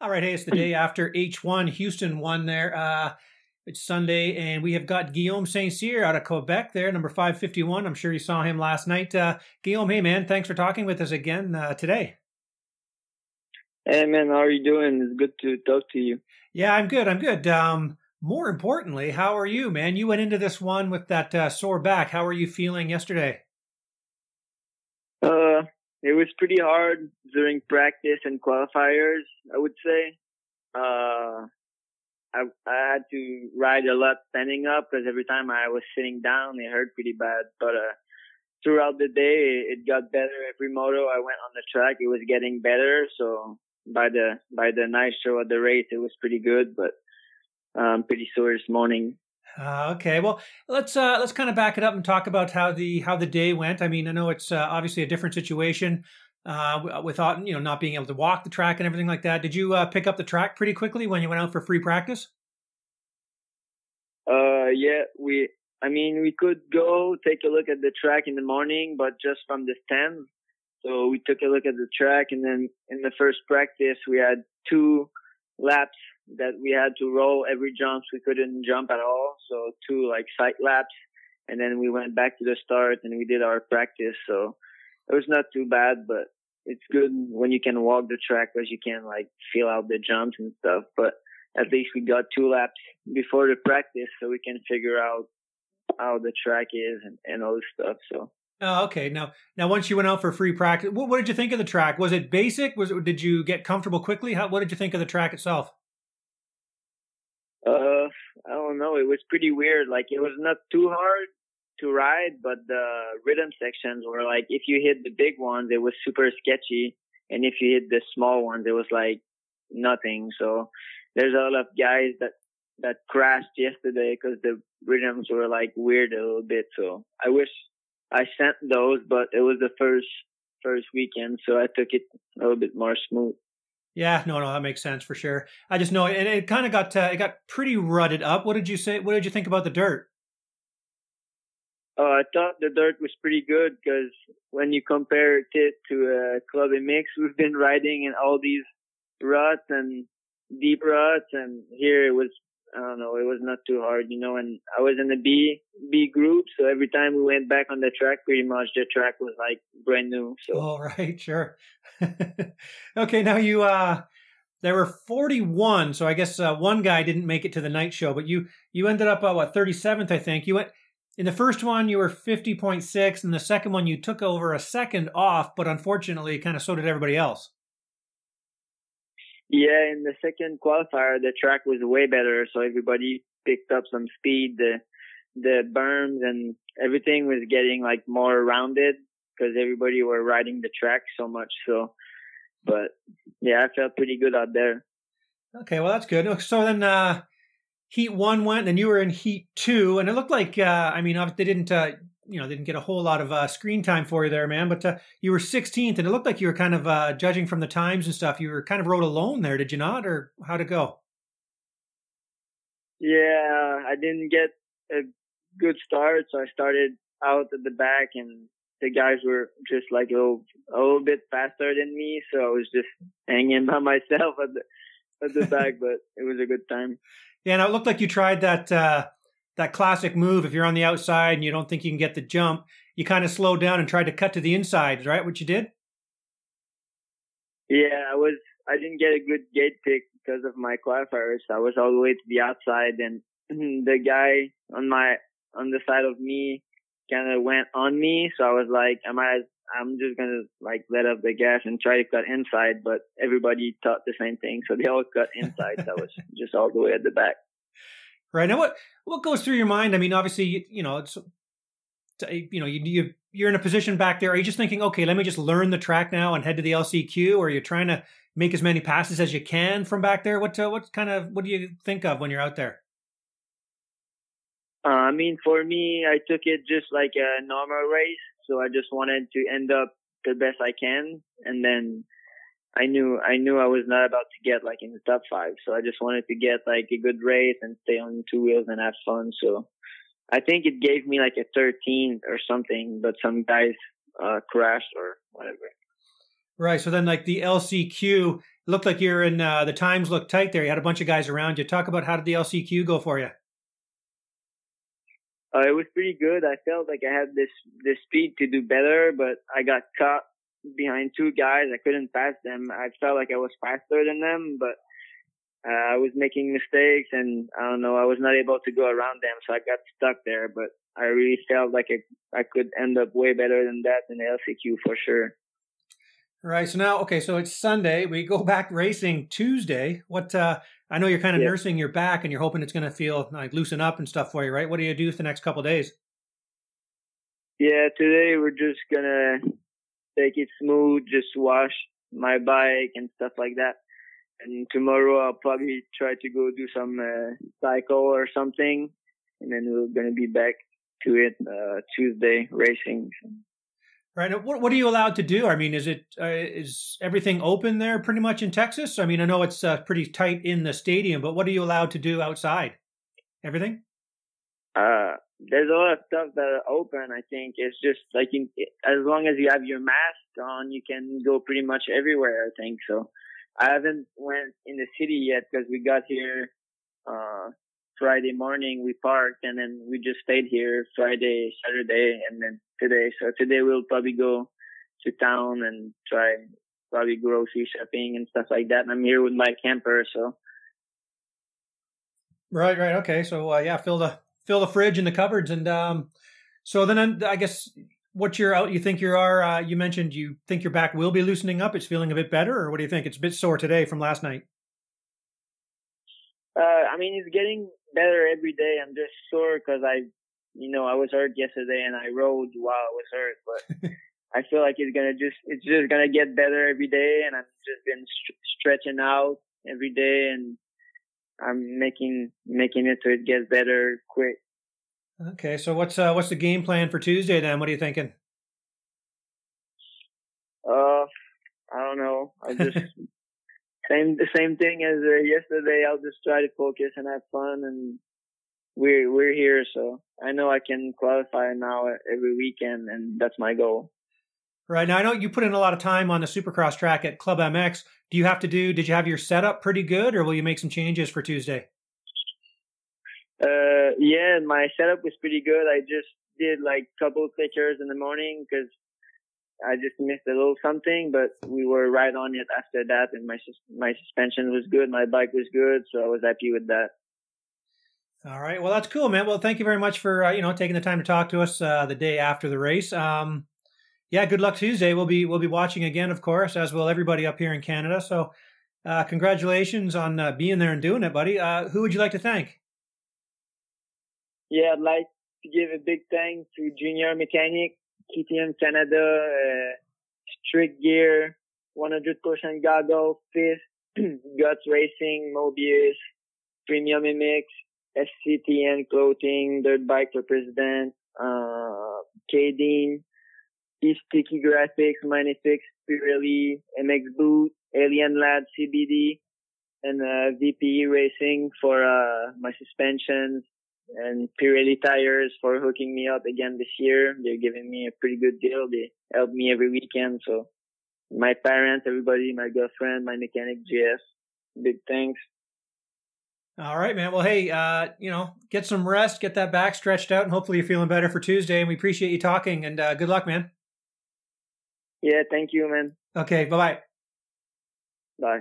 All right, hey, it's the day after H1. Houston won there. Uh, it's Sunday, and we have got Guillaume St. Cyr out of Quebec there, number 551. I'm sure you saw him last night. Uh, Guillaume, hey, man, thanks for talking with us again uh, today. Hey, man, how are you doing? It's good to talk to you. Yeah, I'm good. I'm good. Um, more importantly, how are you, man? You went into this one with that uh, sore back. How are you feeling yesterday? It was pretty hard during practice and qualifiers, I would say. Uh, I, I had to ride a lot standing up because every time I was sitting down, it hurt pretty bad. But, uh, throughout the day, it got better. Every moto I went on the track, it was getting better. So by the, by the night show at the race, it was pretty good, but I'm pretty sore this morning. Uh, okay, well, let's uh, let's kind of back it up and talk about how the how the day went. I mean, I know it's uh, obviously a different situation uh, without you know not being able to walk the track and everything like that. Did you uh, pick up the track pretty quickly when you went out for free practice? Uh, yeah, we. I mean, we could go take a look at the track in the morning, but just from the stand. So we took a look at the track, and then in the first practice, we had two laps that we had to roll every jump. We couldn't jump at all. So two like sight laps. And then we went back to the start and we did our practice. So it was not too bad, but it's good when you can walk the track because you can like feel out the jumps and stuff. But at least we got two laps before the practice so we can figure out how the track is and, and all this stuff. So. Oh, okay. Now, now, once you went out for free practice, what, what did you think of the track? Was it basic? Was it, did you get comfortable quickly? How, what did you think of the track itself? Uh, I don't know. It was pretty weird. Like it was not too hard to ride, but the rhythm sections were like if you hit the big ones, it was super sketchy, and if you hit the small ones, it was like nothing. So there's a lot of guys that that crashed yesterday because the rhythms were like weird a little bit. So I wish I sent those, but it was the first first weekend, so I took it a little bit more smooth. Yeah, no, no, that makes sense for sure. I just know, and it, it kind of got uh, it got pretty rutted up. What did you say? What did you think about the dirt? Uh, I thought the dirt was pretty good because when you compare it to a Club MX, we've been riding in all these ruts and deep ruts, and here it was I don't know, it was not too hard, you know, and I was in the B, B group. So every time we went back on the track, pretty much the track was like brand new. So. All right. Sure. okay. Now you, uh, there were 41. So I guess, uh, one guy didn't make it to the night show, but you, you ended up, uh, what, 37th, I think. You went, in the first one, you were 50.6, and the second one, you took over a second off, but unfortunately, kind of so did everybody else. Yeah, in the second qualifier, the track was way better, so everybody picked up some speed. The the berms and everything was getting like more rounded because everybody were riding the track so much. So, but yeah, I felt pretty good out there. Okay, well that's good. So then, uh, heat one went, and you were in heat two, and it looked like uh, I mean, they didn't uh, you know didn't get a whole lot of uh, screen time for you there, man. But uh, you were 16th, and it looked like you were kind of uh, judging from the times and stuff. You were kind of rode alone there, did you not, or how'd it go? Yeah, I didn't get a good start, so I started out at the back, and the guys were just like a little, a little bit faster than me, so I was just hanging by myself at the at the back, but it was a good time. Yeah, and it looked like you tried that uh, that classic move if you're on the outside and you don't think you can get the jump, you kind of slowed down and tried to cut to the inside, right? What you did? Yeah, I was. I didn't get a good gate pick because of my qualifiers. I was all the way to the outside, and the guy on my on the side of me kind of went on me. So I was like, "Am I? I'm just gonna like let up the gas and try to cut inside." But everybody thought the same thing, so they all cut inside. so I was just all the way at the back. Right now, what what goes through your mind? I mean, obviously, you, you know, it's you know, you, you you're in a position back there. Are you just thinking, okay, let me just learn the track now and head to the LCQ, or you're trying to make as many passes as you can from back there? What uh, what kind of what do you think of when you're out there? Uh, I mean, for me, I took it just like a normal race, so I just wanted to end up the best I can, and then I knew I knew I was not about to get like in the top five, so I just wanted to get like a good race and stay on two wheels and have fun. So I think it gave me like a 13 or something, but some guys uh, crashed or whatever. Right. So then, like the LCQ, looked like you're in uh, the times looked tight there. You had a bunch of guys around you. Talk about how did the LCQ go for you? Uh, it was pretty good. I felt like I had this this speed to do better, but I got caught behind two guys. I couldn't pass them. I felt like I was faster than them, but uh, I was making mistakes, and I don't know. I was not able to go around them, so I got stuck there. But I really felt like I I could end up way better than that in the LCQ for sure. Right. So now, okay, so it's Sunday. We go back racing Tuesday. What uh I know you're kind of yeah. nursing your back and you're hoping it's going to feel like loosen up and stuff for you, right? What do you do for the next couple days? Yeah, today we're just gonna take it smooth, just wash my bike and stuff like that. And tomorrow I'll probably try to go do some uh, cycle or something, and then we're gonna be back to it uh, Tuesday racing. Right. What What are you allowed to do? I mean, is it uh, is everything open there pretty much in Texas? I mean, I know it's uh, pretty tight in the stadium, but what are you allowed to do outside? Everything. Uh, there's a lot of stuff that are open. I think it's just like in, as long as you have your mask on, you can go pretty much everywhere. I think so. I haven't went in the city yet because we got here uh, Friday morning we parked and then we just stayed here Friday, Saturday, and then today. So today we'll probably go to town and try probably grocery shopping and stuff like that. And I'm here with my camper, so. Right, right, okay. So uh, yeah, fill the fill the fridge and the cupboards, and um, so then I guess what you're out. You think you are? Uh, you mentioned you think your back will be loosening up. It's feeling a bit better, or what do you think? It's a bit sore today from last night. Uh, I mean, it's getting better every day. I'm just sore because I, you know, I was hurt yesterday and I rode while I was hurt, but I feel like it's gonna just, it's just gonna get better every day. And I've just been st- stretching out every day and I'm making, making it so it gets better quick. Okay. So what's, uh, what's the game plan for Tuesday then? What are you thinking? Uh, I don't know. I just same the same thing as uh, yesterday. I'll just try to focus and have fun, and we're we're here. So I know I can qualify now every weekend, and that's my goal. Right now, I know you put in a lot of time on the Supercross track at Club MX. Do you have to do? Did you have your setup pretty good, or will you make some changes for Tuesday? Uh, yeah, my setup was pretty good. I just did like couple pictures in the morning because I just missed a little something, but we were right on it after that, and my my suspension was good, my bike was good, so I was happy with that. All right, well that's cool, man. Well, thank you very much for uh, you know taking the time to talk to us uh, the day after the race. Um, yeah, good luck Tuesday. We'll be we'll be watching again, of course, as will everybody up here in Canada. So, uh, congratulations on uh, being there and doing it, buddy. Uh, who would you like to thank? Yeah, I'd like to give a big thanks to Junior Mechanic KTM Canada, uh, strict gear, 100% goggles, fist, guts racing, Mobius, premium MX, SCTN clothing, dirt bike for president, uh, East Sticky Graphics, Minifix, Pirelli, MX Boot, Alien Lab CBD, and uh, VPE Racing for uh, my suspensions, and Pirelli tires for hooking me up again this year. They're giving me a pretty good deal. They help me every weekend. So my parents, everybody, my girlfriend, my mechanic, GS, big thanks. All right, man. Well, hey, uh, you know, get some rest, get that back stretched out, and hopefully you're feeling better for Tuesday. And we appreciate you talking. And uh, good luck, man. Yeah, thank you, man. Okay, bye-bye. Bye.